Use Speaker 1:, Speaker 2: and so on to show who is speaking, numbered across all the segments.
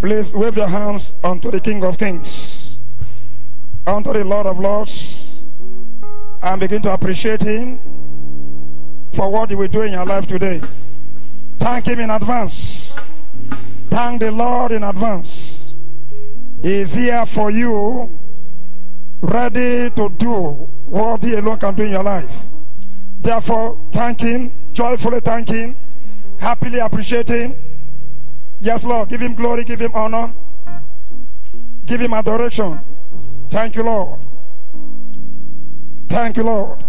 Speaker 1: Please wave your hands unto the King of Kings, unto the Lord of Lords, and begin to appreciate Him for what He will do in your life today. Thank Him in advance. Thank the Lord in advance. He is here for you, ready to do what He alone can do in your life. Therefore, thank Him, joyfully thank Him, happily appreciate Him. Yes, Lord, give Him glory, give Him honor, give Him adoration. Thank you, Lord. Thank you, Lord.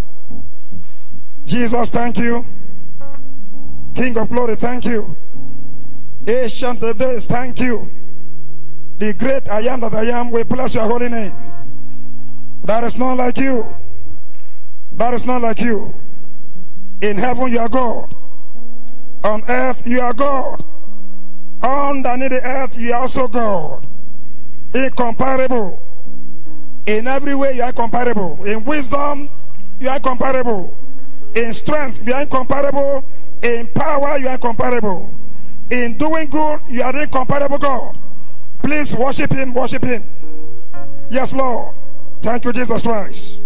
Speaker 1: Jesus, thank you. King of glory, thank you. Ancient of days, thank you. The great I am that I am, we bless your holy name. There is none like you. There is none like you. In heaven, you are God. On earth, you are God. Underneath the earth, you are also God. Incomparable. In every way, you are comparable. In wisdom, you are comparable. In strength, you are incomparable. In power, you are incomparable. In doing good, you are incomparable God. Please worship Him, worship Him. Yes, Lord. Thank you, Jesus Christ.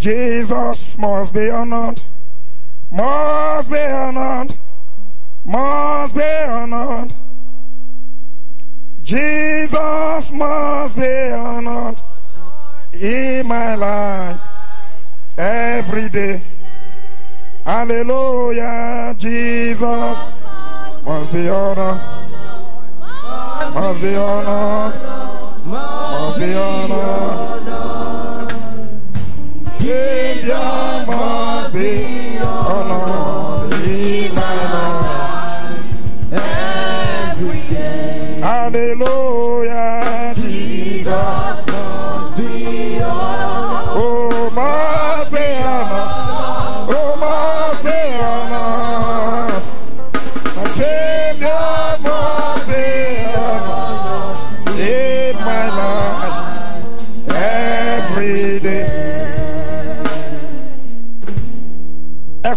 Speaker 1: Jesus must be honored, must be honored, must be honored. Jesus must be honored in my life every day. Hallelujah, Jesus must be honored, must be honored, must be honored. Savior must be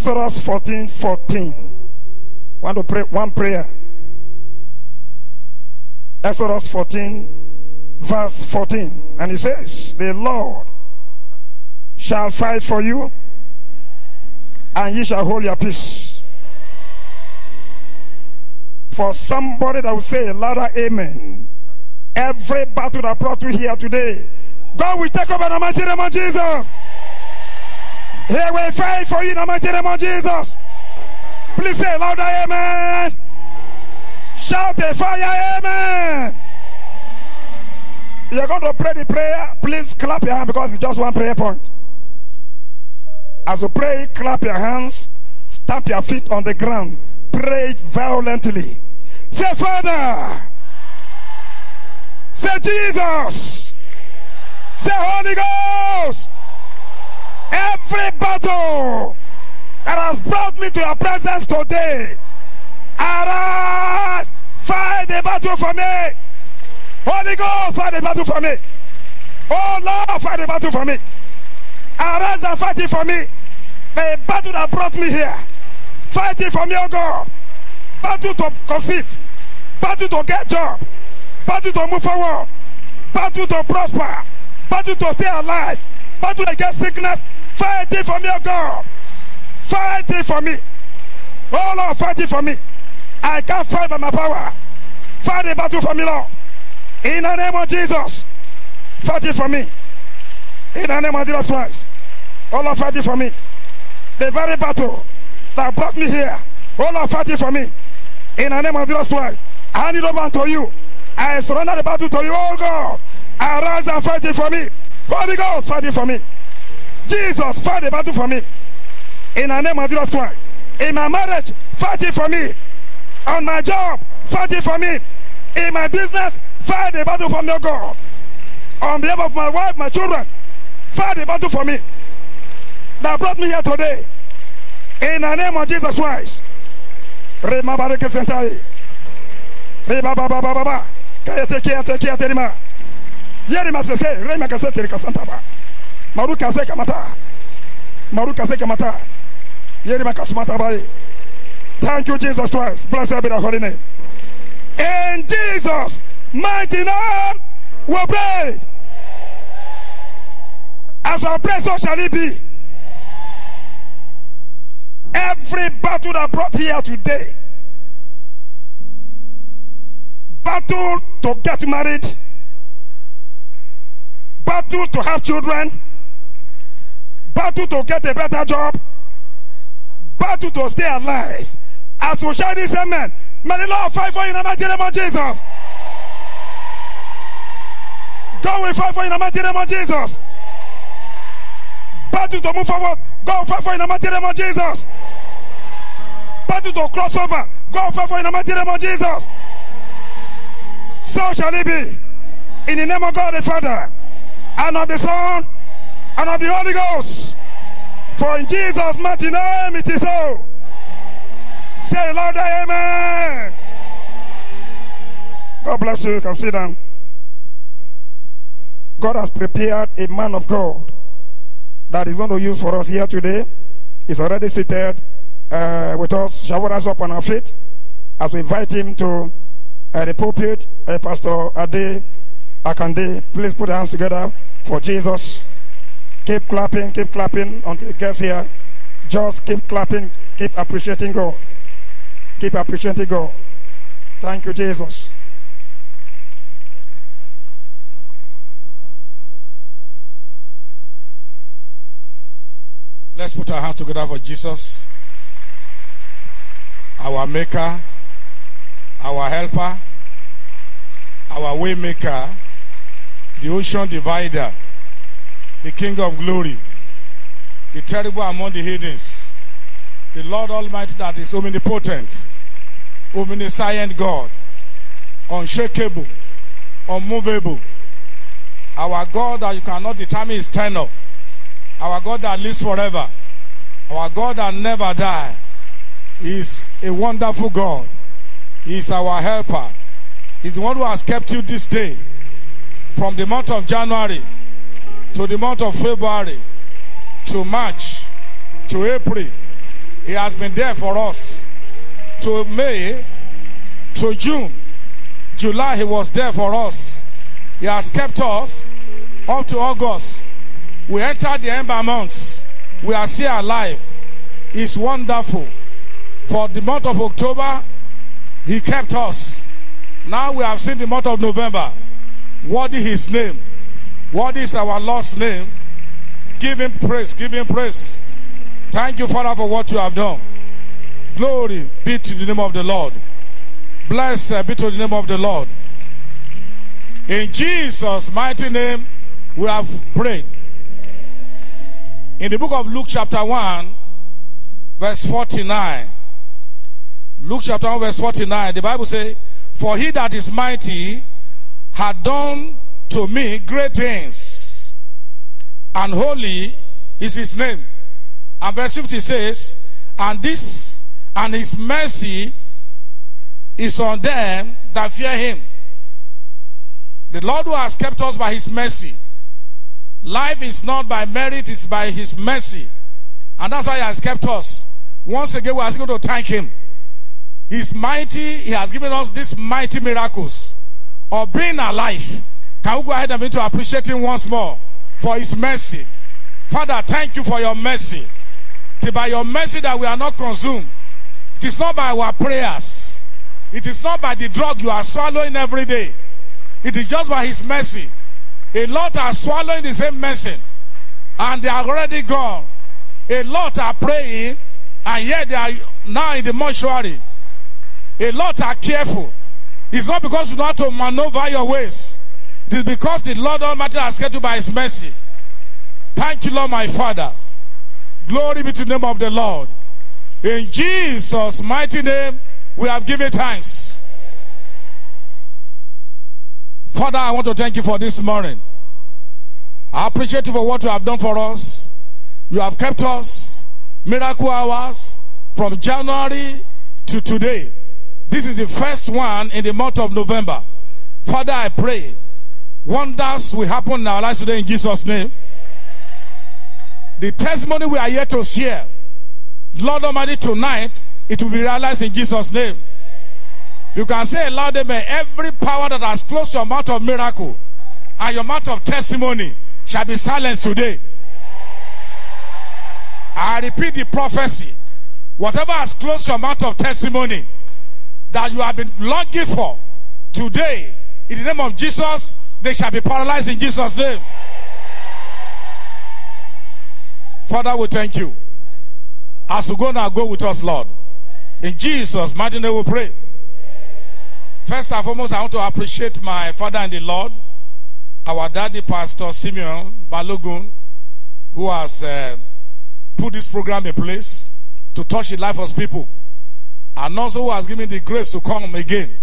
Speaker 1: Exodus 14 14. Want to pray one prayer. Exodus 14, verse 14. And he says, The Lord shall fight for you, and ye shall hold your peace. For somebody that will say a louder amen, every battle that brought you here today, God will take over the mighty name of Jesus. He will fight for you in the mighty name of Jesus. Please say louder amen. Shout a fire amen. You're going to pray the prayer. Please clap your hand because it's just one prayer point. As you pray, clap your hands, stamp your feet on the ground, pray it violently. Say, Father. Say, Jesus. Say, Holy Ghost. Every battle that has brought me to your presence today, arise, fight the battle for me. Holy Ghost, fight the battle for me. Oh Lord, fight the battle for me. Arise and fight it for me. The battle that brought me here, fight it for me, oh God. Battle to conceive, battle to get job, battle to move forward, battle to prosper, battle to stay alive, battle against sickness. Fight it for me, oh God. Fight it for me. Oh Lord, fight it for me. I can't fight by my power. Fight the battle for me, Lord. In the name of Jesus. Fight it for me. In the name of Jesus Christ. Oh Lord, fight it for me. The very battle that brought me here. Oh Lord, fight it for me. In the name of Jesus Christ. I hand it over to you. I surrender the battle to you, oh God. Arise and fight it for me. Holy Ghost, fight it for me. Jesus, fight the battle for me. In the name of Jesus Christ. In my marriage, fight it for me. On my job, fight it for me. In my business, fight the battle for me, oh God. On behalf of my wife, my children, fight the battle for me. That brought me here today. In the name of Jesus Christ. Maruka se kamata. Maruka se kamata. Yeri makasumata baye. Thank you, Jesus Christ. Blessed be the holy name. In Jesus' mighty name, we pray. As our prayer, so shall it be. Every battle that brought here today, battle to get married, battle to have children, battle to get a better job, battle to stay alive. As we shall this amen, may the Lord fight for you in the mighty name of Jesus. God will fight for you in the mighty name of Jesus. Battle to move forward, God will fight for you in the mighty name of Jesus. Battle to cross over, God will fight for you in the mighty name of Jesus. So shall it be. In the name of God the Father, and of the Son, and of the Holy Ghost. For in Jesus' mighty name it is so. Say Lord, Amen. God bless you. You can sit down. God has prepared a man of God that is going to use for us here today. He's already seated uh, with us. Shall rise up on our feet as we invite him to uh, the pulpit? Uh, Pastor Ade Akande, please put your hands together for Jesus. Keep clapping, keep clapping until he gets here. Just keep clapping, keep appreciating God. Keep appreciating God. Thank you, Jesus.
Speaker 2: Let's put our hands together for Jesus, our Maker, our Helper, our Waymaker, the Ocean Divider, the King of Glory, the terrible among the heathens, the Lord Almighty that is omnipotent, omniscient God, unshakable, unmovable, our God that you cannot determine his tenure, our God that lives forever, our God that never dies, is a wonderful God. He is our helper. He's the one who has kept you this day from the month of January to the month of February to March to April. He has been there for us to May to June. July, He was there for us. He has kept us up to August. We entered the ember months. We are still alive. It's wonderful. For the month of October, He kept us. Now we have seen the month of November. What is His name. What is our Lord's name? Give Him praise. Give Him praise. Thank you, Father, for what you have done. Glory be to the name of the Lord. Blessed be to the name of the Lord. In Jesus' mighty name, we have prayed. In the book of Luke, chapter 1, verse 49. Luke chapter 1, verse 49, the Bible says, For he that is mighty had done to me great things, and holy is his name. And verse 50 says, And this and his mercy is on them that fear him. The Lord who has kept us by his mercy. Life is not by merit, it's by his mercy. And that's why he has kept us. Once again, we are going to thank him. He's mighty. He has given us these mighty miracles of being alive. Can we go ahead and begin to appreciate him once more for his mercy? Father, thank you for your mercy. It is by your mercy that we are not consumed. It is not by our prayers. It is not by the drug you are swallowing every day. It is just by his mercy. A lot are swallowing the same medicine and they are already gone. A lot are praying and yet they are now in the mortuary. A lot are careful. It's not because you know how to maneuver your ways. It is because the Lord Almighty has kept you by his mercy. Thank you, Lord, my Father. Glory be to the name of the Lord. In Jesus' mighty name, we have given thanks. Father, I want to thank you for this morning. I appreciate you for what you have done for us. You have kept us miracle hours from January to today. This is the first one in the month of November. Father, I pray wonders will happen in our lives today in Jesus' name. The testimony we are here to share, Lord Almighty, tonight, it will be realized in Jesus' name. If You can say aloud, amen. Every power that has closed your mouth of miracle and your mouth of testimony shall be silenced today. I repeat the prophecy. Whatever has closed your mouth of testimony that you have been longing for, today, in the name of Jesus, they shall be paralyzed in Jesus' name. Father, we thank you. As we go now, go with us, Lord. In Jesus' mighty name we pray. First and foremost, I want to appreciate my father and the Lord, our daddy, Pastor Simeon Balogun, who has uh, put this program in place to touch the life of people, and also who has given the grace to come again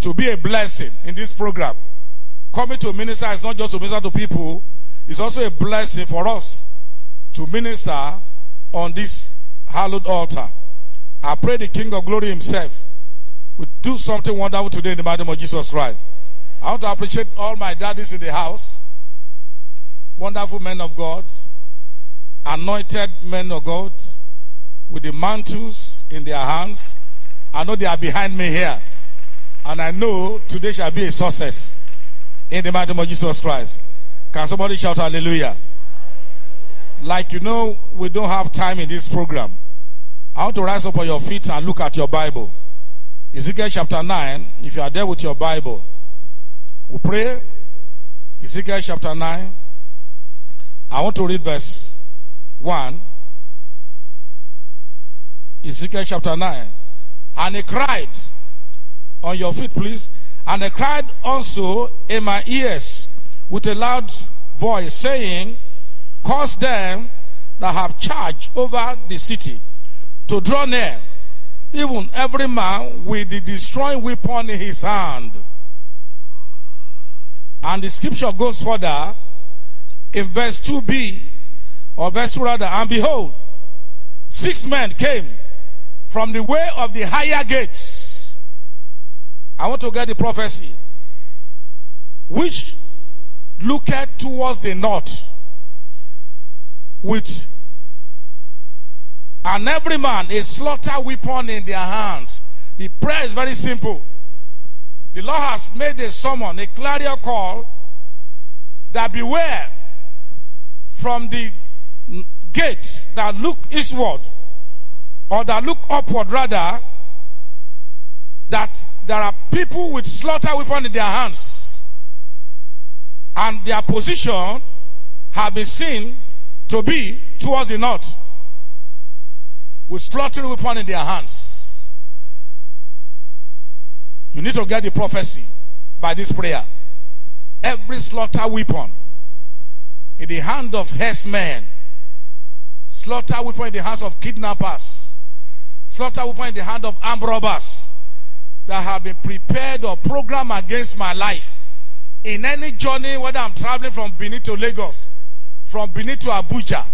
Speaker 2: to be a blessing in this program. Coming to minister is not just to minister to people, it's also a blessing for us to minister on this hallowed altar. I pray the King of Glory Himself will do something wonderful today in the name of Jesus Christ. I want to appreciate all my daddies in the house, wonderful men of God, anointed men of God, with the mantles in their hands. I know they are behind me here, and I know today shall be a success in the mighty name of Jesus Christ. Can somebody shout hallelujah? Like you know, we don't have time in this program. I want to rise up on your feet and look at your Bible. Ezekiel chapter 9, if you are there with your Bible, we pray. Ezekiel chapter 9. I want to read verse 1. Ezekiel chapter 9. And he cried, on your feet, please. And he cried also in my ears with a loud voice, saying, Cause them that have charge over the city to draw near, even every man with the destroying weapon in his hand. And the scripture goes further in verse 2b, or verse 2 rather, and behold, six men came from the way of the higher gates. I want to get the prophecy, which looketh towards the north with and every man a slaughter weapon in their hands. The prayer is very simple. The Lord has made a summon, a clarion call that beware from the gate that look eastward or that look upward rather that there are people with slaughter weapon in their hands and their position have been seen to be towards the north with slaughter weapon in their hands. You need to get the prophecy by this prayer. Every slaughter weapon in the hand of herdsmen, slaughter weapon in the hands of kidnappers, slaughter weapon in the hand of armed robbers that have been prepared or programmed against my life. In any journey, whether I'm traveling from Benin to Lagos, from Benin to Abuja,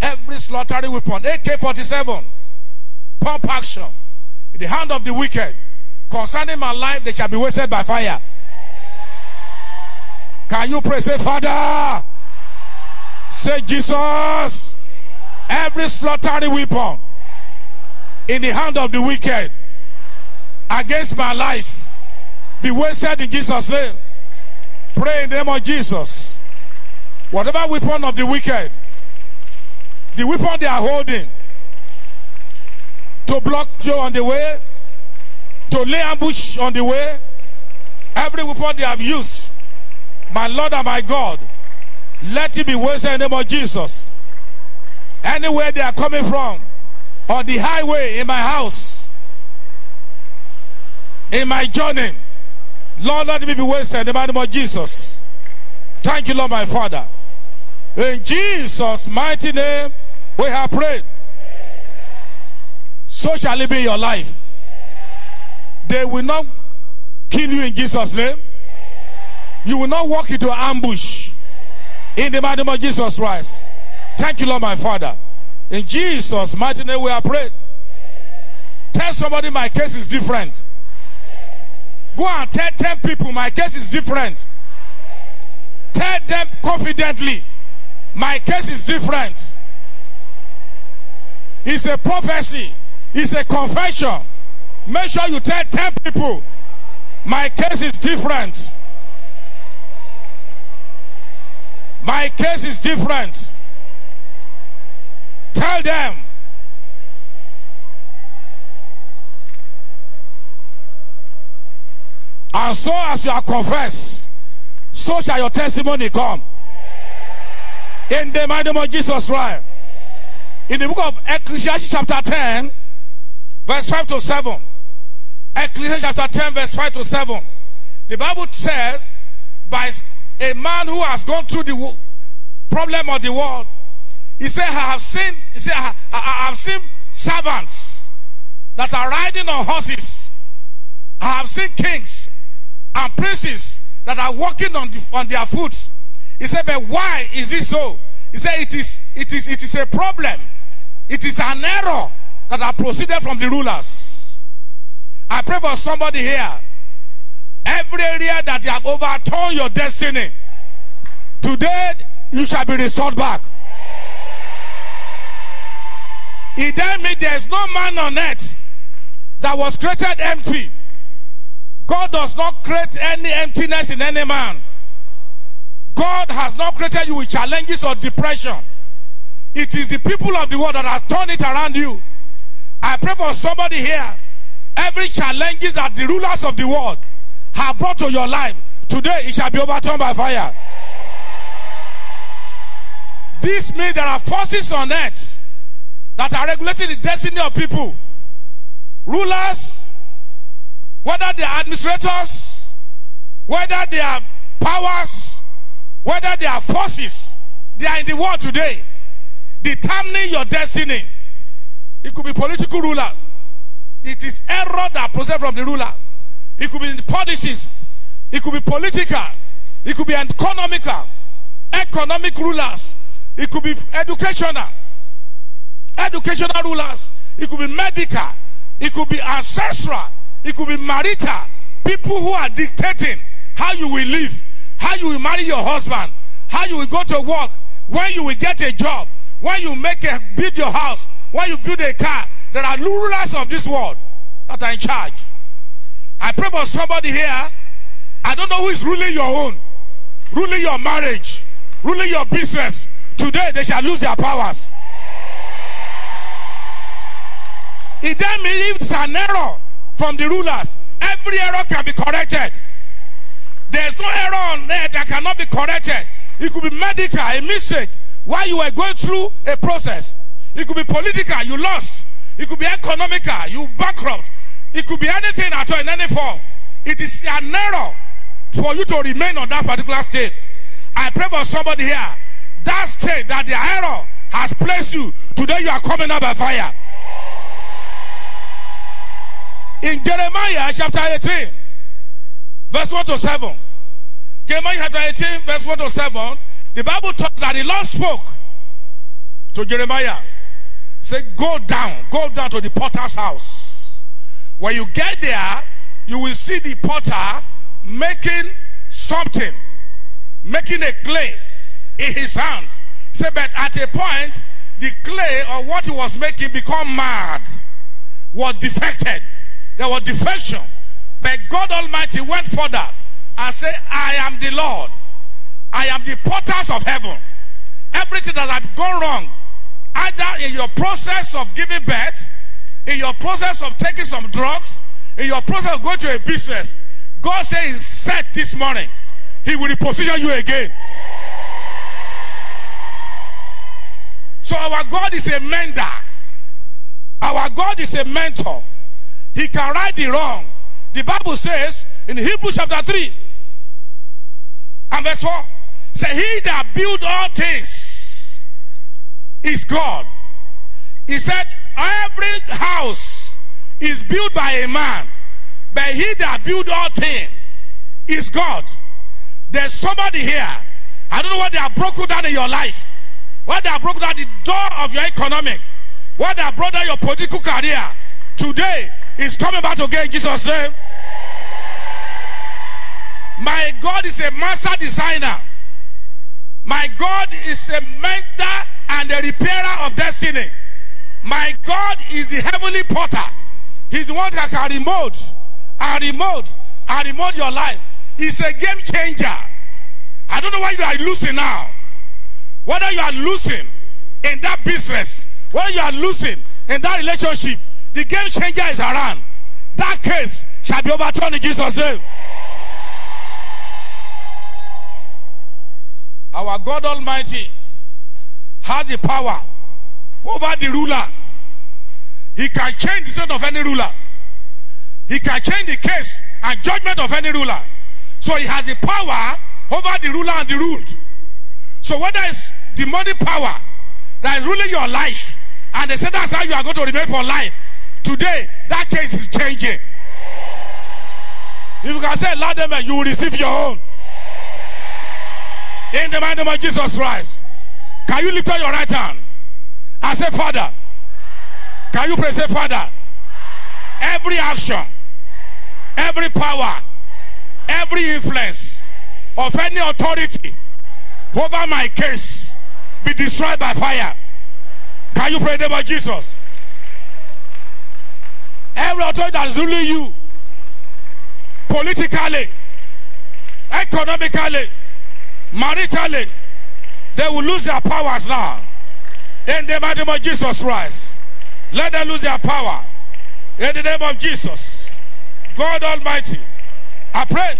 Speaker 2: every slaughtering weapon, AK 47, pump action, in the hand of the wicked, concerning my life, they shall be wasted by fire. Can you pray? Say, Father, say, Jesus, every slaughtering weapon in the hand of the wicked against my life be wasted in Jesus' name. Pray in the name of Jesus. Whatever weapon of the wicked, the weapon they are holding to block you on the way, to lay ambush on the way, every weapon they have used, my Lord and my God, let it be wasted in the name of Jesus. Anywhere they are coming from, on the highway, in my house, in my journey, Lord, let me be wasted in the name of Jesus. Thank you, Lord, my Father. In Jesus' mighty name, we have prayed. So shall it be in your life. They will not kill you in Jesus' name. You will not walk into an ambush in the name of Jesus Christ. Thank you, Lord, my Father. In Jesus' mighty name, we are prayed. Tell somebody my case is different. Go and tell 10 people my case is different. Tell them confidently my case is different. It's a prophecy. It's a confession. Make sure you tell 10 people, my case is different. My case is different. Tell them. And so as you are confessed, so shall your testimony come. In the mighty name of Jesus Christ. In the book of Ecclesiastes, chapter 10, verse 5 to 7. Ecclesiastes chapter 10, verse 5 to 7. The Bible says, by a man who has gone through the problem of the world, he said, I have seen, he said, I, I, I have seen servants that are riding on horses. I have seen kings and princes that are walking on, the, on their foot. He said, but why is it so? He said, it is, it is, it is a problem. It is an error that are proceeded from the rulers. I pray for somebody here. Every area that you have overturned your destiny, today you shall be restored back. It then means there is no man on earth that was created empty. God does not create any emptiness in any man. God has not created you with challenges or depression. It is the people of the world that has turned it around you. I pray for somebody here. Every challenges that the rulers of the world have brought to your life, today it shall be overturned by fire. This means there are forces on earth that are regulating the destiny of people. Rulers, whether they are administrators, whether they are powers, whether they are forces, they are in the world today, determining your destiny. It could be political ruler. It is error that proceeds from the ruler. It could be policies. It could be political. It could be economical. Economic rulers. It could be educational. Educational rulers. It could be medical. It could be ancestral. It could be marital. People who are dictating how you will live, how you will marry your husband, how you will go to work, when you will get a job, when you make a build your house, when you build a car. There are rulers of this world that are in charge. I pray for somebody here. I don't know who is ruling your own, ruling your marriage, ruling your business. Today they shall lose their powers. It then means it's an error from the rulers, every error can be corrected. There's no error on earth that cannot be corrected. It could be medical, a mistake, while you were going through a process. It could be political, you lost. It could be economical, you bankrupt. It could be anything at all in any form. It is an error for you to remain on that particular state. I pray for somebody here. That state that the error has placed you, today you are coming out by fire. In Jeremiah chapter 18, verse 1 to 7. Jeremiah chapter 18, verse 1 to 7. The Bible talks that the Lord spoke to Jeremiah. Say, go down, go down to the potter's house. When you get there, you will see the potter making something, making a clay in his hands. Say, but at a point, the clay or what he was making become mad, was defected. There was defection. But God Almighty went further and said, I am the Lord. I am the potters of heaven. Everything that had gone wrong, either in your process of giving birth, in your process of taking some drugs, in your process of going to a business, God says, this morning, He will reposition you again. So our God is a mender. Our God is a mentor. He can right the wrong. The Bible says in Hebrews chapter 3 and verse 4, say, He that built all things is God. He said, Every house is built by a man, but he that built all things is God. There's somebody here. I don't know what they have broken down in your life. What they have broken down the door of your economic. What they have broken down your political career. Today is coming back again in Jesus' name. My God is a master designer. My God is a mentor and a repairer of destiny. My God is the heavenly potter. He's the one that can remote and remote and remote your life. He's a game changer. I don't know why you are losing now. Whether you are losing in that business, whether you are losing in that relationship, the game changer is around. That case shall be overturned in Jesus' name. Our God Almighty has the power over the ruler. He can change the state of any ruler. He can change the case and judgment of any ruler. So he has the power over the ruler and the ruled. So whether it's demonic power that is ruling your life, and they say that's how you are going to remain for life, today that case is changing. If you can say loud amen, you will receive your own. In the mighty name of Jesus Christ. Can you lift up your right hand and say, Father? Can you pray, say, Father? Every action, every power, every influence of any authority over my case be destroyed by fire. Can you pray name of Jesus? Every authority that is ruling you politically, economically, maritally, they will lose their powers now. In the mighty name of Jesus Christ. Let them lose their power. In the name of Jesus. God Almighty. I pray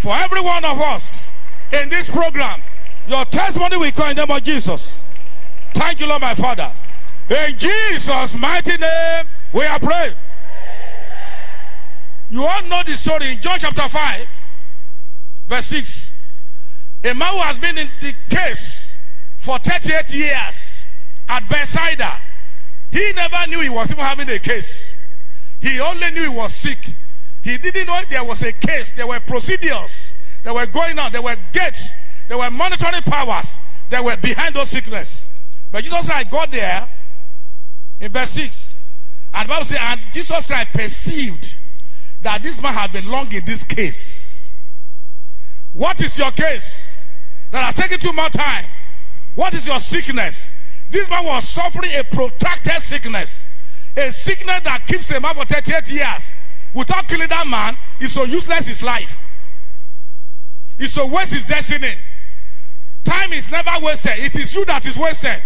Speaker 2: for every one of us in this program. Your testimony will come in the name of Jesus. Thank you, Lord, my Father. In Jesus' mighty name, we are praying. You all know the story in John chapter 5, verse 6. A man who has been in the case for 38 years at Bethsaida. He never knew he was even having a case. He only knew he was sick. He didn't know there was a case. There were procedures that were going on. There were gates. There were monitoring powers that were behind those sickness. But Jesus Christ got there in verse 6. And the Bible says, and Jesus Christ perceived that this man had been long in this case. What is your case? That has taken too much time. What is your sickness? This man was suffering a protracted sickness. A sickness that keeps a man for 38 years. Without killing that man, is so useless his life. It's so waste his destiny. Time is never wasted. It is you that is wasted.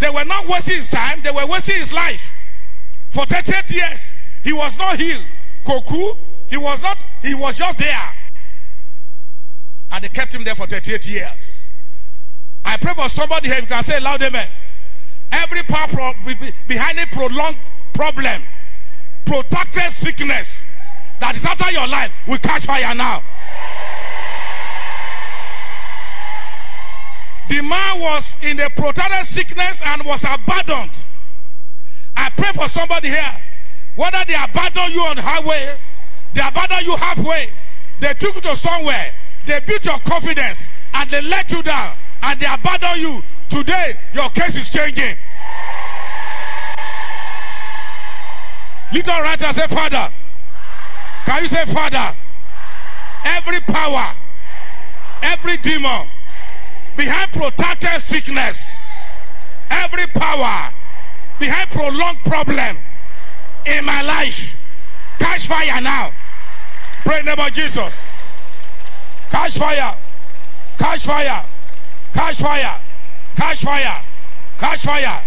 Speaker 2: They were not wasting his time, they were wasting his life. For 38 years, he was not healed. Koku, he was not, he was just there. And they kept him there for 38 years. I pray for somebody here, if you can say loud amen. Every power pro- behind a prolonged problem, protracted sickness that is after your life will catch fire now. The man was in a protracted sickness and was abandoned. I pray for somebody here. Whether they abandon you on highway, they abandon you halfway, they took you to somewhere, they beat your confidence, and they let you down, and they abandon you. Today, your case is changing. Little writer say, Father. Can you say, Father? Every power, every demon behind protracted sickness, every power behind prolonged problem in my life, catch fire now. Pray in the name of Jesus. Catch fire. Catch fire. Catch fire. Catch fire. Catch fire.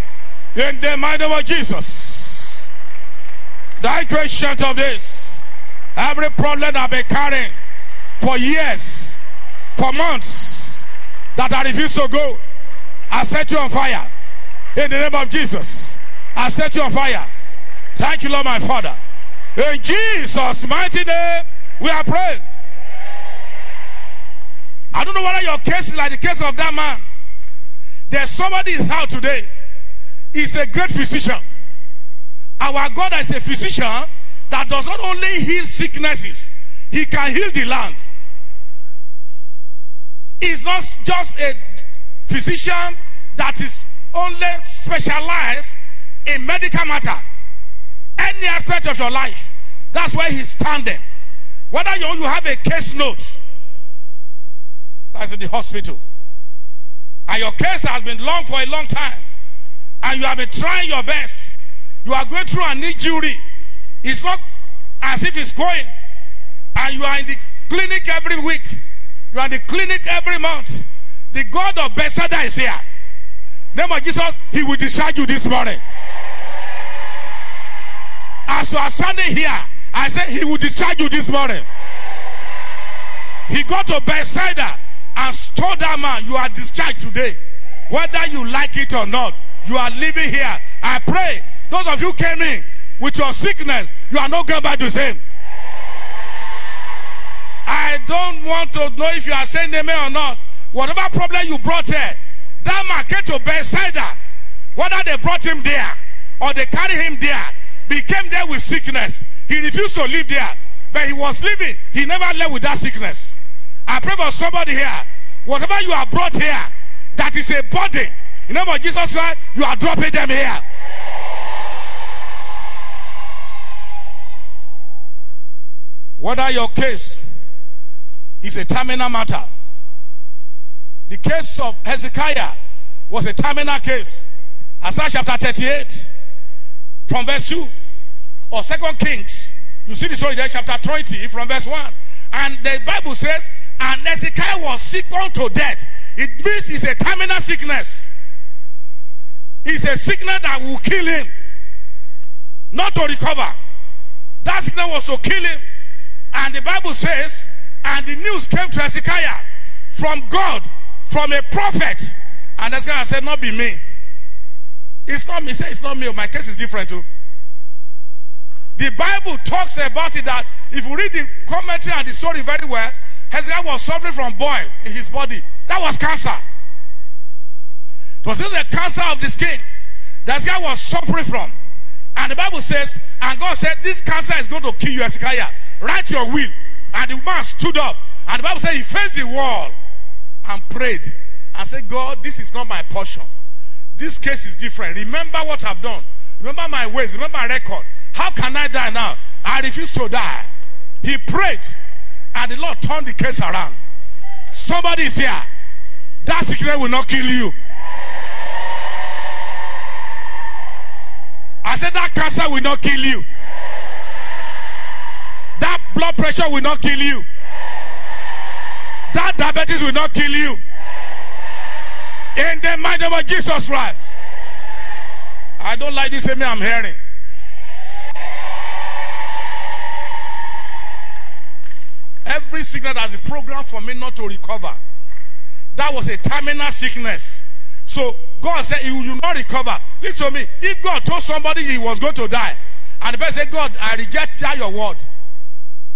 Speaker 2: In the name of Jesus. The question of this. Every problem I've been carrying for years, for months, that I refuse to go, I set you on fire. In the name of Jesus. I set you on fire. Thank you, Lord, my Father. In Jesus' mighty name, we are praying. I don't know whether your case is like the case of that man. There's somebody is out today. He's a great physician. Our God is a physician that does not only heal sicknesses, he can heal the land. He's not just a physician that is only specialized in medical matter. Any aspect of your life, that's where he's standing. Whether you, you have a case note, that's in the hospital, and your case has been long for a long time, and you have been trying your best, You are going through an injury. It's not as if it's going. And you are in the clinic every week. You are in the clinic every month. The God of Bethesda is here. Name of Jesus, He will discharge you this morning. As you are standing here, I said He will discharge you this morning. He got to Bethesda and told that man, You are discharged today. Whether you like it or not, you are living here. I pray those of you came in with your sickness, you are not going back to same. I don't want to know if you are saying amen or not. Whatever problem you brought here, that man came to Bethesda. Whether they brought him there or they carried him there, became there with sickness. He refused to live there. But he was living. He never left with that sickness. I pray for somebody here. Whatever you are brought here, that is a body. In the name of Jesus Christ, you are dropping them here. Whether your case is a terminal matter. The case of Hezekiah was a terminal case. Isaiah chapter 38, from verse 2, or Second Kings, you see the story there, chapter 20, from verse 1. And the Bible says, and Hezekiah was sick unto death. It means it's a terminal sickness. It's a sickness that will kill him, not to recover. That sickness was to kill him. And the Bible says, and the news came to Hezekiah from God, from a prophet. And Hezekiah said, Not be me. It's not me. Say It's not me. Oh, my case is different too. The Bible talks about it that if you read the commentary and the story very well, Hezekiah was suffering from boil in his body. That was cancer. It was the cancer of the skin that Hezekiah was suffering from. And the Bible says, and God said, This cancer is going to kill you, Hezekiah. Write your will. And the man stood up. And the Bible said he faced the wall and prayed and said, God, this is not my portion. This case is different. Remember what I've done. Remember my ways. Remember my record. How can I die now? I refuse to die. He prayed and the Lord turned the case around. Somebody is here. That sickness will not kill you. I said that cancer will not kill you. That blood pressure will not kill you. That diabetes will not kill you. In the name of Jesus Christ. I don't like this amen I'm hearing. Every sickness has a program for me not to recover. That was a terminal sickness. So God said, You will not recover. Listen to me. If God told somebody he was going to die, and the person said, God, I reject that your word.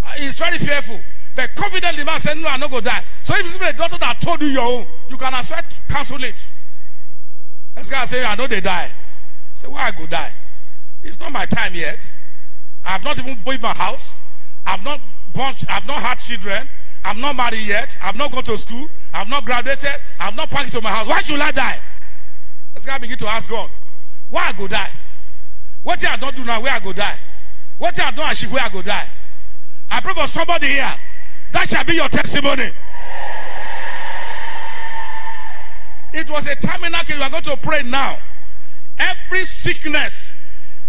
Speaker 2: Uh, He's very fearful. But confidently, man said, No, I'm not going to die. So if it's a doctor that told you your own, you can expect to cancel it. This guy say, I know they die. Say, why I go die? It's not my time yet. I've not even built my house. I've not born, I've not had children. I'm not married yet. I've not gone to school. I've not graduated. I've not packed to my house. Why should I die? This guy begin to ask God, why I go die? What I don't do now, where I go die? What I don't achieve, where I go die? I pray for somebody here. That shall be your testimony. It was a case. We are going to pray now. Every sickness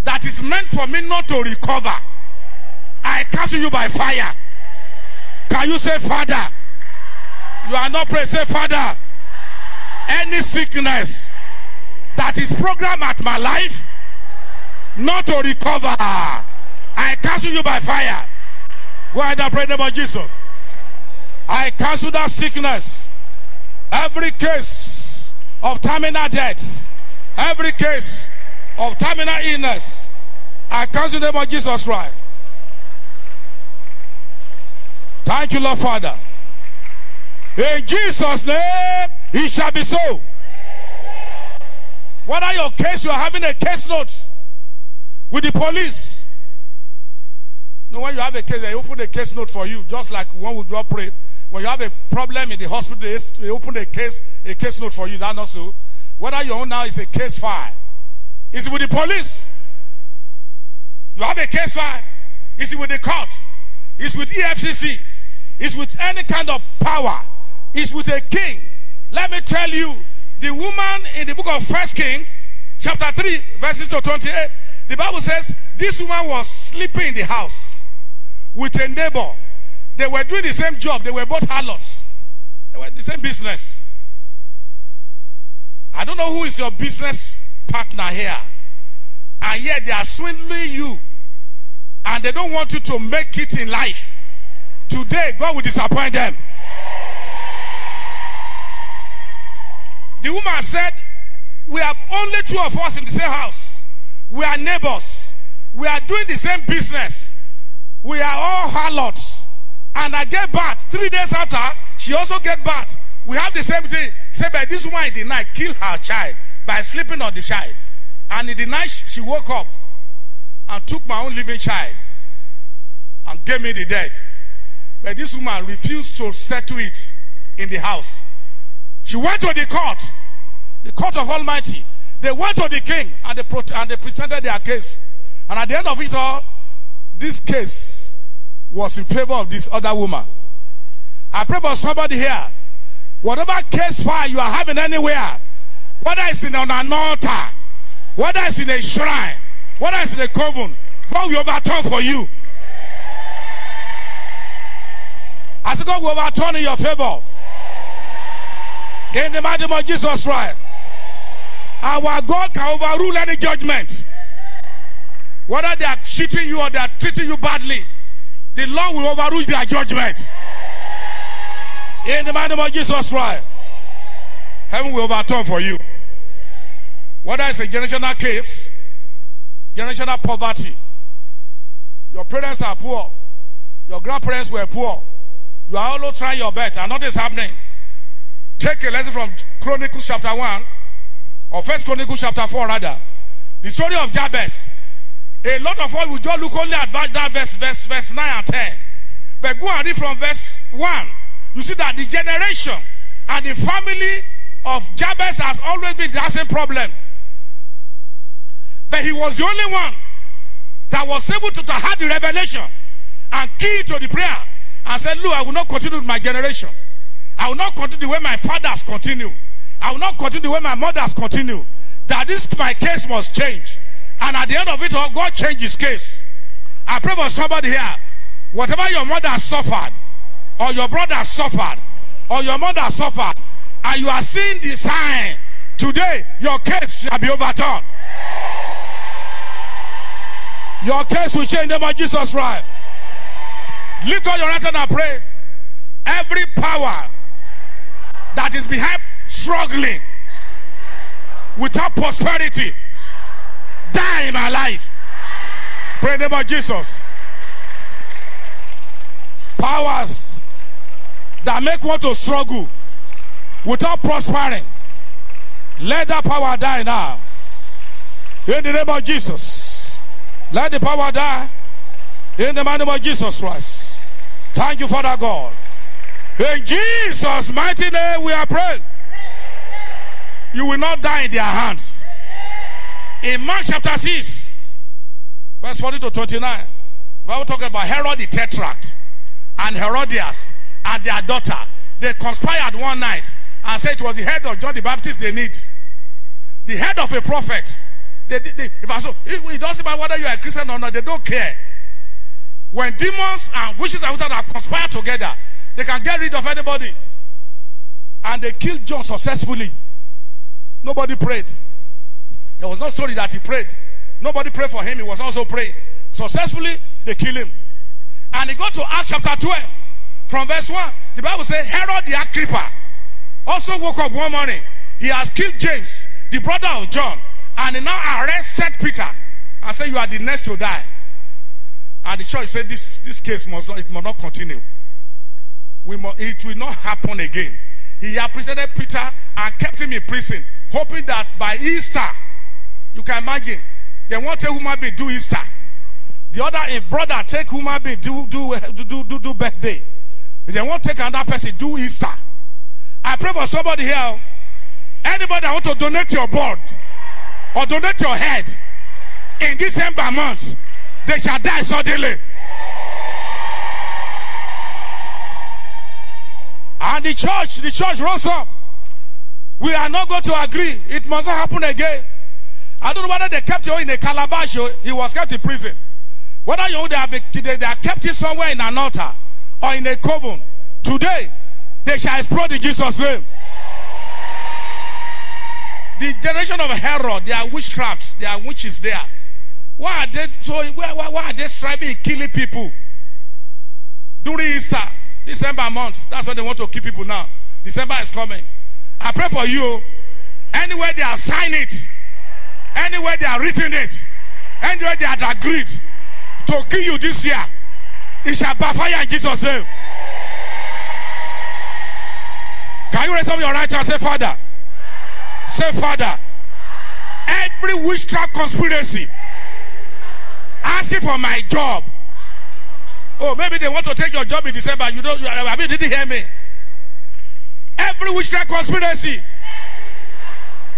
Speaker 2: that is meant for me not to recover, I cancel you by fire. Can you say, Father? You are not praying. Say, Father. Any sickness that is programmed at my life not to recover, I cancel you by fire. Go ahead pray in the name of Jesus. I cancel that sickness. Every case of terminal death, every case of terminal illness, I cancel in the name of Jesus Christ. Thank you, Lord Father. In Jesus' name, it shall be so. What are your case, you are having a case note with the police. No, when you have a case, they open a case note for you, just like when would do pray. When you have a problem in the hospital, they, open a case, a case note for you. That not so. Whether your own now is a case file, is it with the police. You have a case file. Is it with the court? Is with EFCC? Is with any kind of power? Is with a king? Let me tell you, the woman in the book of First King, chapter three, verses to twenty-eight. The Bible says this woman was sleeping in the house with a neighbor. They were doing the same job. They were both harlots. They were in the same business. I don't know who is your business partner here. And yet they are swindling you. And they don't want you to make it in life. Today, God will disappoint them. The woman said, We have only two of us in the same house. We are neighbors. We are doing the same business. We are all harlots. And I get back three days after, she also get back. We have the same thing. Say, but this woman the night her child by sleeping on the child. And in the night, she woke up and took my own living child and gave me the dead. But this woman refused to settle it in the house. She went to the court, the court of Almighty. They went to the king and they, and they presented their case. And at the end of it all, this case was in favor of this other woman. I pray for somebody here. Whatever case file you are having anywhere, whether it's in an altar, whether it's in a shrine, whether it's in a coven, God will overturn for you. I said, God will overturn in your favor. In the mighty name of Jesus Christ. Our God can overrule any judgment. Whether they are cheating you or they are treating you badly, the Lord will overrule their judgment. In the name of Jesus Christ. Heaven will overturn for you. Whether it's a generational case, generational poverty, your parents are poor, your grandparents were poor, you are all trying your best and nothing is happening. Take a lesson from Chronicles chapter 1 or First Chronicles chapter 4 rather. The story of Jabez. A lot of us will just look only at that verse, verse, verse 9 and 10. But go and read from verse 1. You see that the generation and the family of Jabez has always been the same problem. But he was the only one that was able to, to have the revelation and key to the prayer and said, Look, I will not continue with my generation. I will not continue the way my fathers continue. I will not continue the way my mothers continue. That this my case must change. And at the end of it all, God changed his case. I pray for somebody here. Whatever your mother suffered, or your brother suffered, or your mother suffered, and you are seeing the sign, today your case shall be overturned. Your case will change in the name of Jesus Christ. Lift up your right hand and pray. Every power that is behind struggling without prosperity die in my life. Pray the name of Jesus. Powers that make one to struggle without prospering. Let that power die now. In the name of Jesus. Let the power die. In the name of Jesus Christ. Thank you, Father God. In Jesus' mighty name, we are praying. You will not die in their hands. In Mark chapter 6, verse 40 to 29, the Bible talking about Herod the Tetrarch and Herodias and their daughter. They conspired one night and said it was the head of John the Baptist they need. The head of a prophet. They, they, if I so, it, it doesn't matter whether you are a Christian or not, they don't care. When demons and witches and wizards have conspired together, they can get rid of anybody. And they killed John successfully. Nobody prayed. There was no story that he prayed. Nobody prayed for him. He was also praying. Successfully, they killed him. And he got to Acts chapter 12. From verse 1, the Bible says, Herod the Agrippa also woke up one morning. He has killed James, the brother of John, and he now arrested Peter and said, You are the next to die. And the church said, This, this case must not, it must not continue. We must, it will not happen again. He appreciated Peter and kept him in prison, hoping that by Easter, you can imagine, they want a human being do Easter. The other if brother take human being do do do do do, birthday. They won't take another person do Easter. I pray for somebody here. Anybody that want to donate your blood or donate your head in December month, they shall die suddenly. And the church, the church rose up. We are not going to agree. It must not happen again. I don't know whether they kept you in a calabash or he was kept in prison. Whether you know they are, they, are kept it somewhere in an altar or in a coven. Today, they shall explode in Jesus' name. The generation of Herod, they are witchcrafts, they are witches there. Why are they so why, why, why are they striving in killing people? During Easter, December month, that's when they want to kill people now. December is coming. I pray for you. Anywhere they are signed it, anywhere they are written it, anywhere they have agreed to kill you this year, it shall backfire in Jesus' name. Can you raise up your right hand and say, Father? Say, Father, every witchcraft conspiracy asking for my job. Oh, maybe they want to take your job in December. You don't, I mean, didn't hear me. Every witchcraft conspiracy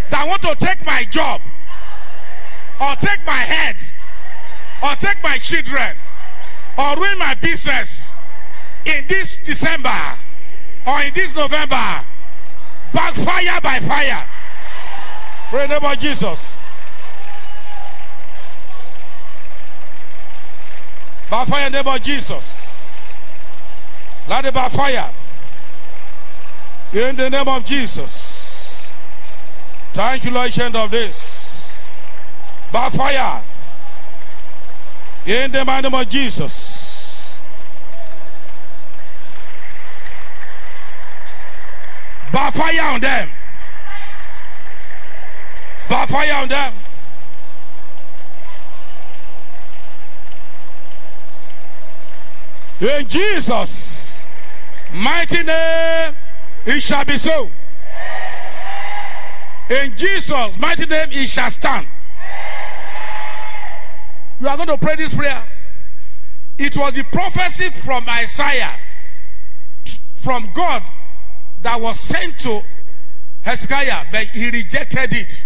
Speaker 2: that want to take my job, or take my head, or take my children, or ruin my business in this December or in this November, backfire by fire. Pray the name Jesus. In the name of Jesus. Let it fire. In the name of Jesus. Thank you, Lord, ancient of this. Backfire. In the mighty name of Jesus. By fire on them. By fire on them. In Jesus' mighty name, it shall be so. In Jesus' mighty name, it shall stand. You are going to pray this prayer. It was the prophecy from Isaiah, from God, that was sent to Hezekiah, but he rejected it.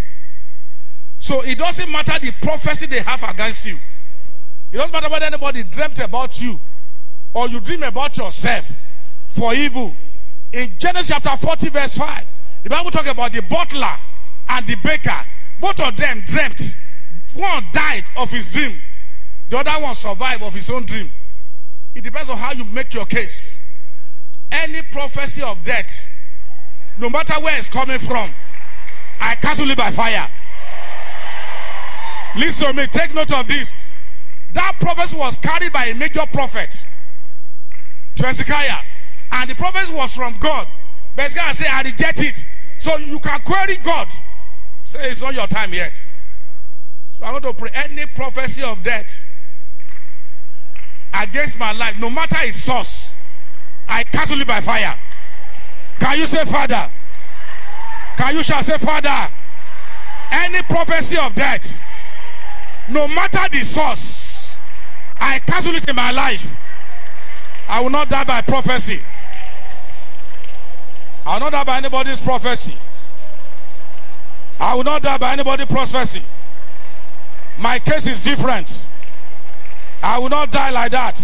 Speaker 2: So it doesn't matter the prophecy they have against you. It doesn't matter whether anybody dreamt about you or you dream about yourself for evil. In Genesis chapter 40, verse 5, the Bible talks about the butler and the baker. Both of them dreamt. One died of his dream, the other one survived of his own dream. It depends on how you make your case. Any prophecy of death, no matter where it's coming from, I cancel it by fire. Listen to me, take note of this. That prophecy was carried by a major prophet Hezekiah, and the prophecy was from God. But Hezekiah said, I reject it. So you can query God. Say it's not your time yet. I want to pray any prophecy of death against my life, no matter its source, I cancel it by fire. Can you say, Father? Can you shall say, Father? Any prophecy of death, no matter the source, I cancel it in my life. I will not die by prophecy. I will not die by anybody's prophecy. I will not die by anybody's prophecy. My case is different. I will not die like that.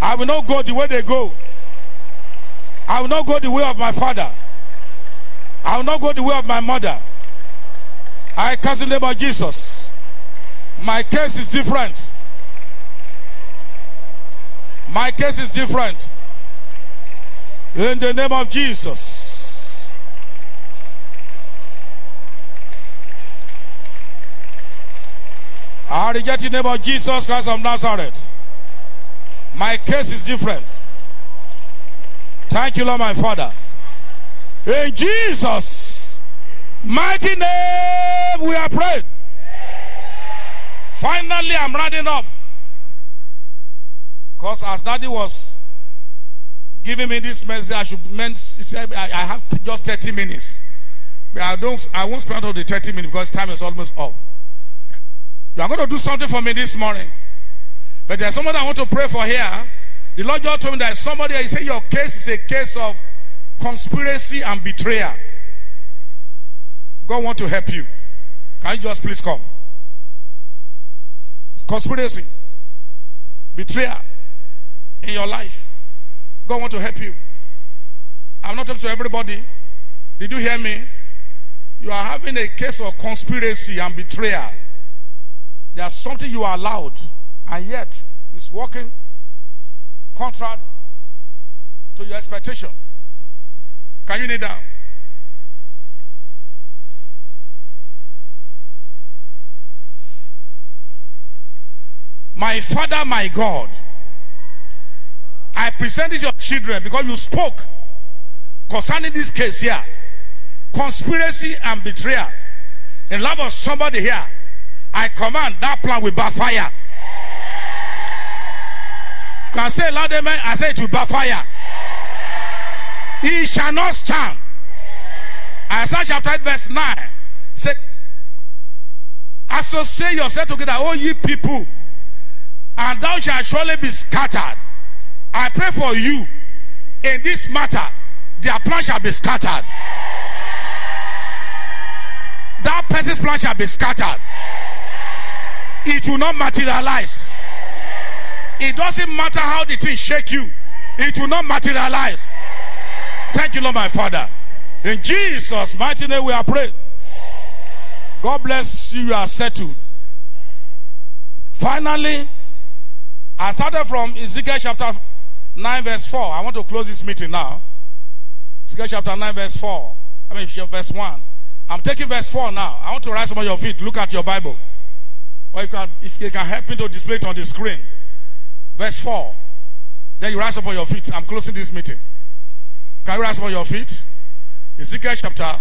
Speaker 2: I will not go the way they go. I will not go the way of my father. I will not go the way of my mother. I cancel the name of Jesus. My case is different. My case is different. In the name of Jesus. I reject the name of Jesus Christ of Nazareth. My case is different. Thank you, Lord, my Father. In Jesus' mighty name, we are prayed. Finally, I'm rounding up. Because as daddy was giving me this message, I should he said I, I have just 30 minutes. But I don't I won't spend all the 30 minutes because time is almost up. You are going to do something for me this morning. But there's somebody I want to pray for here. The Lord just told me that somebody, he said, Your case is a case of conspiracy and betrayal. God want to help you. Can you just please come? It's conspiracy, betrayal in your life. God want to help you. I'm not talking to everybody. Did you hear me? You are having a case of conspiracy and betrayal. There's something you are allowed, and yet it's working contrary to your expectation. Can you kneel down? My Father, my God, I present your children because you spoke concerning this case here conspiracy and betrayal in love of somebody here. I command that plan will backfire. You can say loud amen. I say it will backfire. He shall not stand. Isaiah chapter 8, verse 9. Say, associate yourself together, all ye people, and thou shalt surely be scattered. I pray for you in this matter, their plan shall be scattered. That person's plan shall be scattered. It will not materialize. It doesn't matter how the thing shake you, it will not materialize. Thank you, Lord, my Father. In Jesus' mighty name, we are praying. God bless you. You are settled. Finally, I started from Ezekiel chapter 9, verse 4. I want to close this meeting now. Ezekiel chapter 9, verse 4. I mean, verse 1. I'm taking verse 4 now. I want to rise on your feet. Look at your Bible. Or if can, if can help me to display it on the screen. Verse 4. Then you rise up on your feet. I'm closing this meeting. Can you rise up on your feet? Ezekiel chapter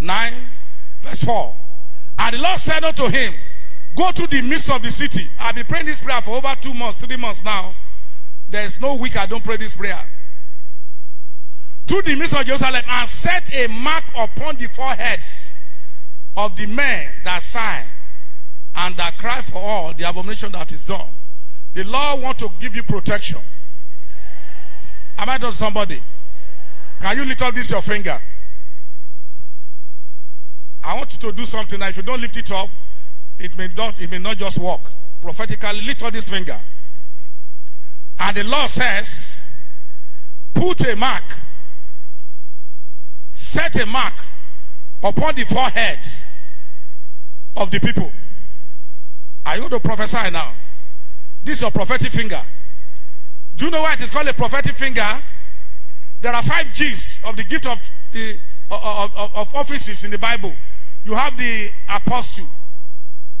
Speaker 2: 9, verse 4. And the Lord said unto him, Go to the midst of the city. I've been praying this prayer for over two months, three months now. There's no week I don't pray this prayer. To the midst of Jerusalem and set a mark upon the foreheads of the men that sigh and that cry for all the abomination that is done. The Lord want to give you protection. Am I done somebody? Can you lift up this your finger? I want you to do something. Now, if you don't lift it up, it may not, it may not just work. Prophetically, lift up this finger. And the Lord says, put a mark, set a mark upon the forehead of the people. Are you to prophesy now? This is your prophetic finger. Do you know why it is called a prophetic finger? There are five G's of the gift of the of, of, of offices in the Bible. You have the apostle,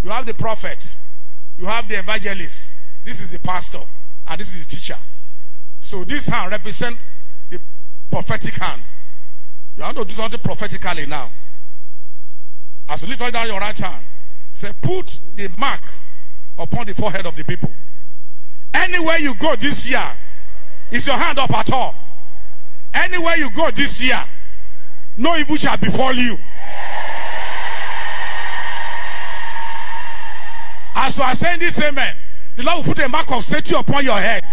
Speaker 2: you have the prophet, you have the evangelist. This is the pastor, and this is the teacher. So this hand represents the prophetic hand. You want to do something prophetically now. As you lift down your right hand, say, put the mark upon the forehead of the people. Anywhere you go this year, is your hand up at all? Anywhere you go this year, no evil shall befall you. As you are saying this, amen, the Lord will put a mark of safety upon your head.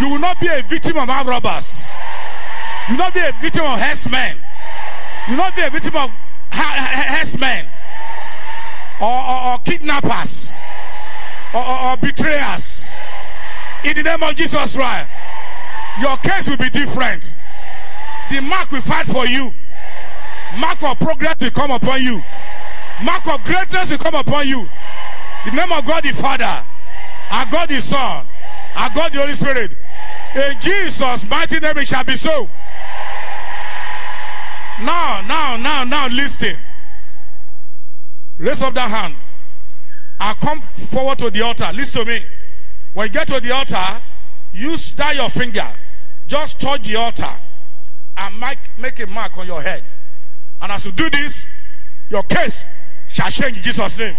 Speaker 2: You will not be a victim of armed robbers. You will not be a victim of herdsmen. You will not be a victim of herdsmen or, or, or kidnappers or, or, or betrayers. In the name of Jesus Christ, your case will be different. The mark will fight for you. Mark of progress will come upon you. Mark of greatness will come upon you. In the name of God the Father, our God the Son, our God the Holy Spirit. In Jesus' mighty name it shall be so. Now, now, now, now, listen. Raise up that hand. I come forward to the altar. Listen to me. When you get to the altar, use that your finger. Just touch the altar and make, make a mark on your head. And as you do this, your case shall change in Jesus' name.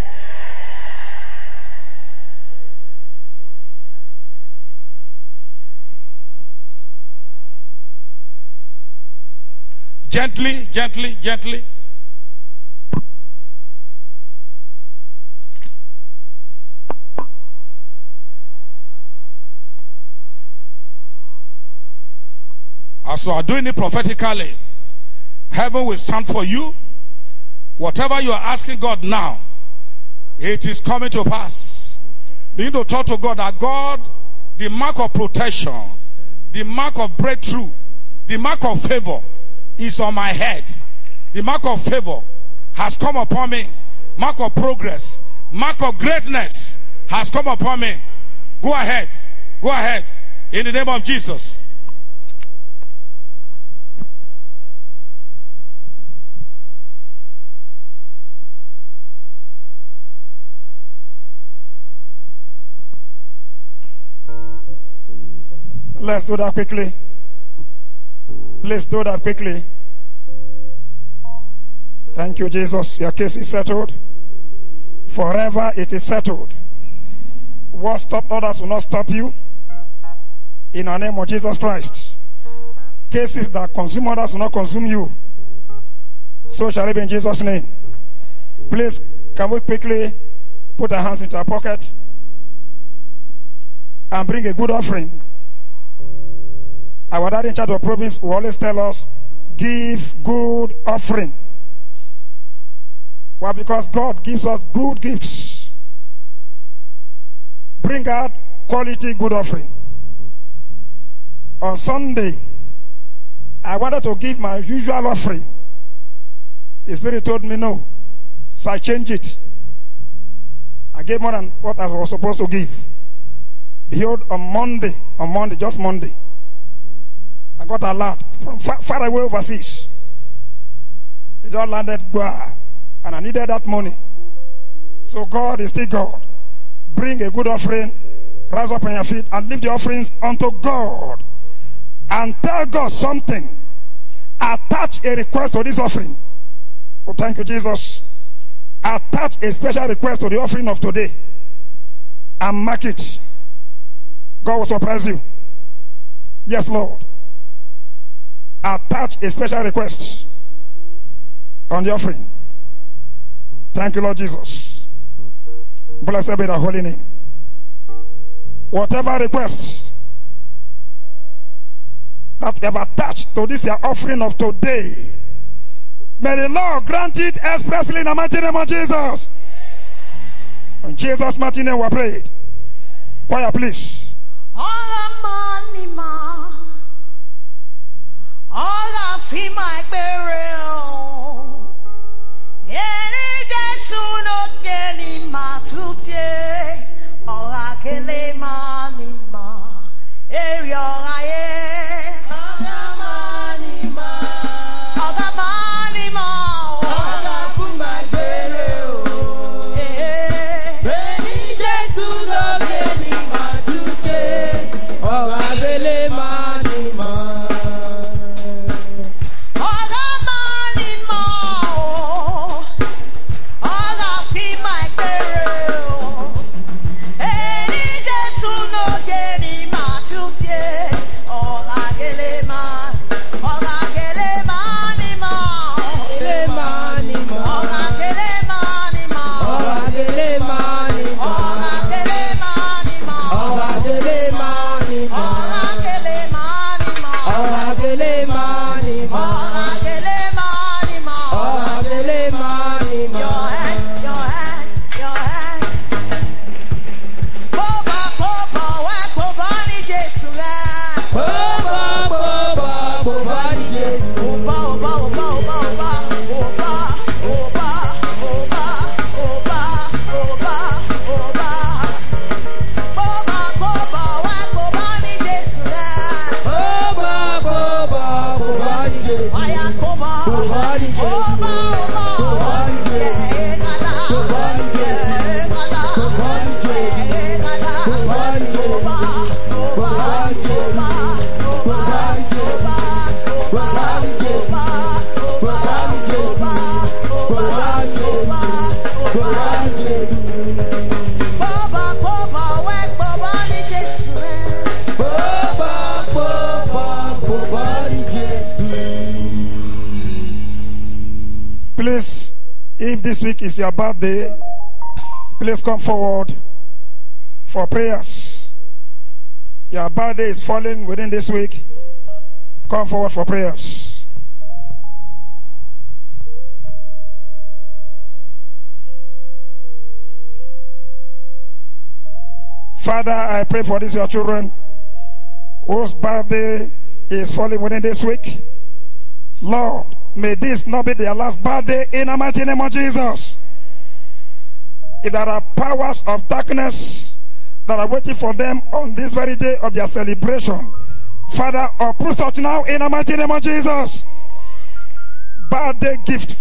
Speaker 2: Gently, gently, gently. As you are doing it prophetically, heaven will stand for you. Whatever you are asking God now, it is coming to pass. Begin to talk to God that God, the mark of protection, the mark of breakthrough, the mark of favor, is on my head. The mark of favor has come upon me. Mark of progress, mark of greatness has come upon me. Go ahead. Go ahead. In the name of Jesus.
Speaker 1: Let's do that quickly. Please do that quickly. Thank you, Jesus. Your case is settled. Forever it is settled. What stopped others will not stop you. In the name of Jesus Christ. Cases that consume others will not consume you. So shall it be in Jesus' name. Please, can we quickly put our hands into our pocket and bring a good offering? Our dad in charge of province will always tell us, give good offering. Why? Because God gives us good gifts. Bring out quality good offering. On Sunday, I wanted to give my usual offering. The Spirit told me no. So I changed it. I gave more than what I was supposed to give. Behold, on Monday, on Monday, just Monday, I got a lot from far, far away overseas. It all landed Goa, and I needed that money. So God is still God. Bring a good offering, rise up on your feet, and leave the offerings unto God. And tell God something. Attach a request to this offering. Oh, thank you, Jesus. Attach a special request to the offering of today. And mark it. God will surprise you. Yes, Lord attach a special request on the offering. Thank you, Lord Jesus. Blessed be the holy name. Whatever request that you have attached to this your offering of today, may the Lord grant it expressly in the mighty name of Jesus. In Jesus' mighty name we prayed. Choir, please
Speaker 3: ọ̀la fi máa gbére o. Èrè Jésù ló kéré máa. Your
Speaker 1: birthday, please come forward for prayers. Your birthday is falling within this week. Come forward for prayers. Father, I pray for these your children whose birthday is falling within this week. Lord, may this not be their last birthday in the mighty name of Jesus. If there are powers of darkness that are waiting for them on this very day of their celebration, Father, uproot such now in the mighty name of Jesus. Birthday gift,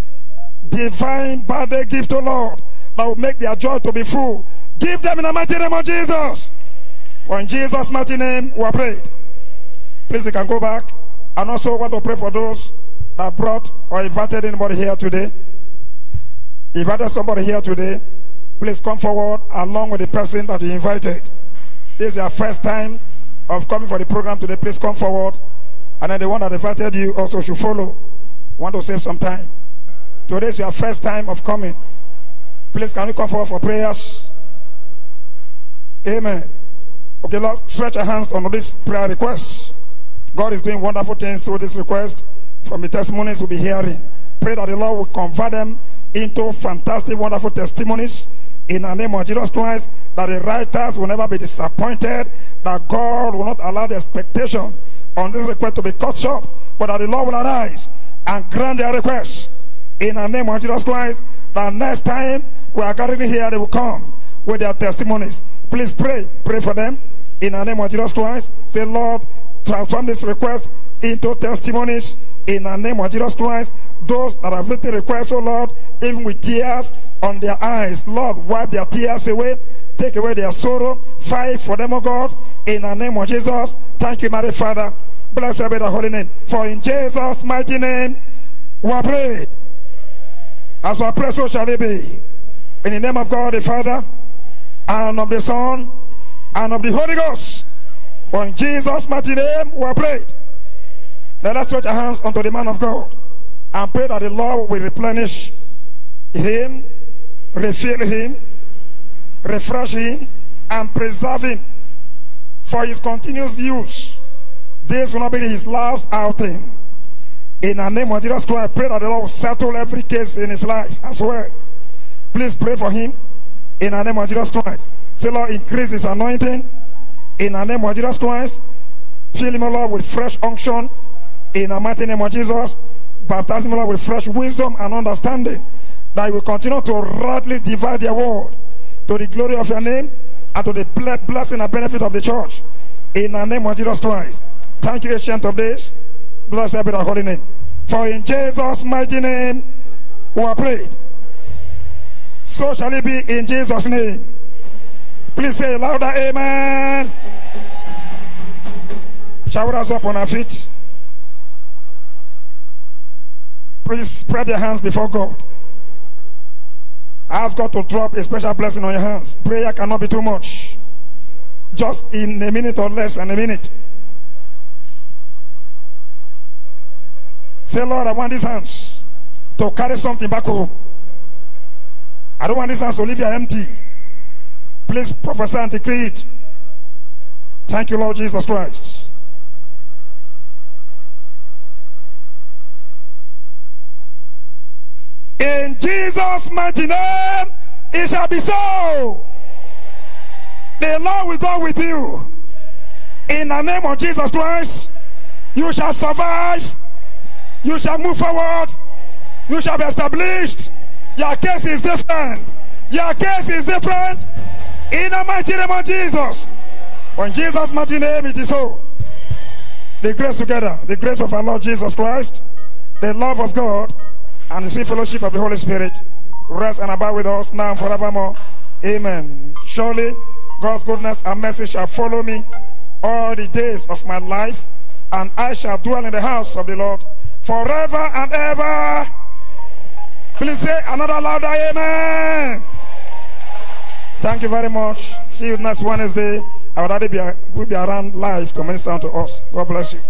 Speaker 1: divine birthday gift, O Lord, that will make their joy to be full. Give them in the mighty name of Jesus. For in Jesus' mighty name, we are prayed. Please, you can go back. And also want to pray for those that brought or invited anybody here today. Invited somebody here today. Please come forward along with the person that you invited. This is your first time of coming for the program today. Please come forward. And then the one that invited you also should follow. Want to save some time. Today is your first time of coming. Please, can you come forward for prayers? Amen. Okay, Lord, stretch your hands on this prayer request. God is doing wonderful things through this request from the testimonies we'll be hearing. Pray that the Lord will convert them into fantastic, wonderful testimonies in the name of Jesus Christ. That the writers will never be disappointed. That God will not allow the expectation on this request to be cut short. But that the Lord will arise and grant their request in the name of Jesus Christ. That next time we are gathering here, they will come with their testimonies. Please pray. Pray for them in the name of Jesus Christ. Say, Lord, transform this request into testimonies in the name of Jesus Christ. Those that have written requests, oh Lord, even with tears on their eyes, Lord, wipe their tears away, take away their sorrow, fight for them, oh God, in the name of Jesus. Thank you, Mary Father. Blessed be the holy name. For in Jesus' mighty name, we are prayed. As we pray, so shall it be. In the name of God the Father, and of the Son, and of the Holy Ghost. For in Jesus' mighty name we are prayed. Let us stretch our hands unto the man of God and pray that the Lord will replenish him, refill him, refresh him, and preserve him for his continuous use. This will not be his last outing. In the name of Jesus Christ, I pray that the Lord will settle every case in his life as well. Please pray for him in the name of Jesus Christ. Say, Lord, increase his anointing in the name of Jesus Christ. Fill him, Lord, with fresh unction in the mighty name of Jesus. Baptize him, Lord, with fresh wisdom and understanding that he will continue to rightly divide the word to the glory of your name and to the blessing and benefit of the church. In the name of Jesus Christ. Thank you, ancient of days. Blessed be the holy name. For in Jesus' mighty name we are prayed. So shall it be in Jesus' name. Please say louder, Amen. Shall we rise up on our feet? Please spread your hands before God. Ask God to drop a special blessing on your hands. Prayer cannot be too much. Just in a minute or less than a minute. Say, Lord, I want these hands to carry something back home. I don't want these hands to leave here empty. Please prophesy and decree it. Thank you, Lord Jesus Christ. In Jesus' mighty name, it shall be so. The Lord will go with you. In the name of Jesus Christ, you shall survive. You shall move forward. You shall be established. Your case is different. Your case is different. In the mighty name of Jesus. In Jesus' mighty name it is so. The grace together, the grace of our Lord Jesus Christ, the love of God, and the free fellowship of the Holy Spirit rest and abide with us now and forevermore. Amen. Surely God's goodness and mercy shall follow me all the days of my life, and I shall dwell in the house of the Lord forever and ever. Please say another louder amen. Thank you very much. See you next Wednesday. Our daddy be, will be around live coming down to us. God bless you.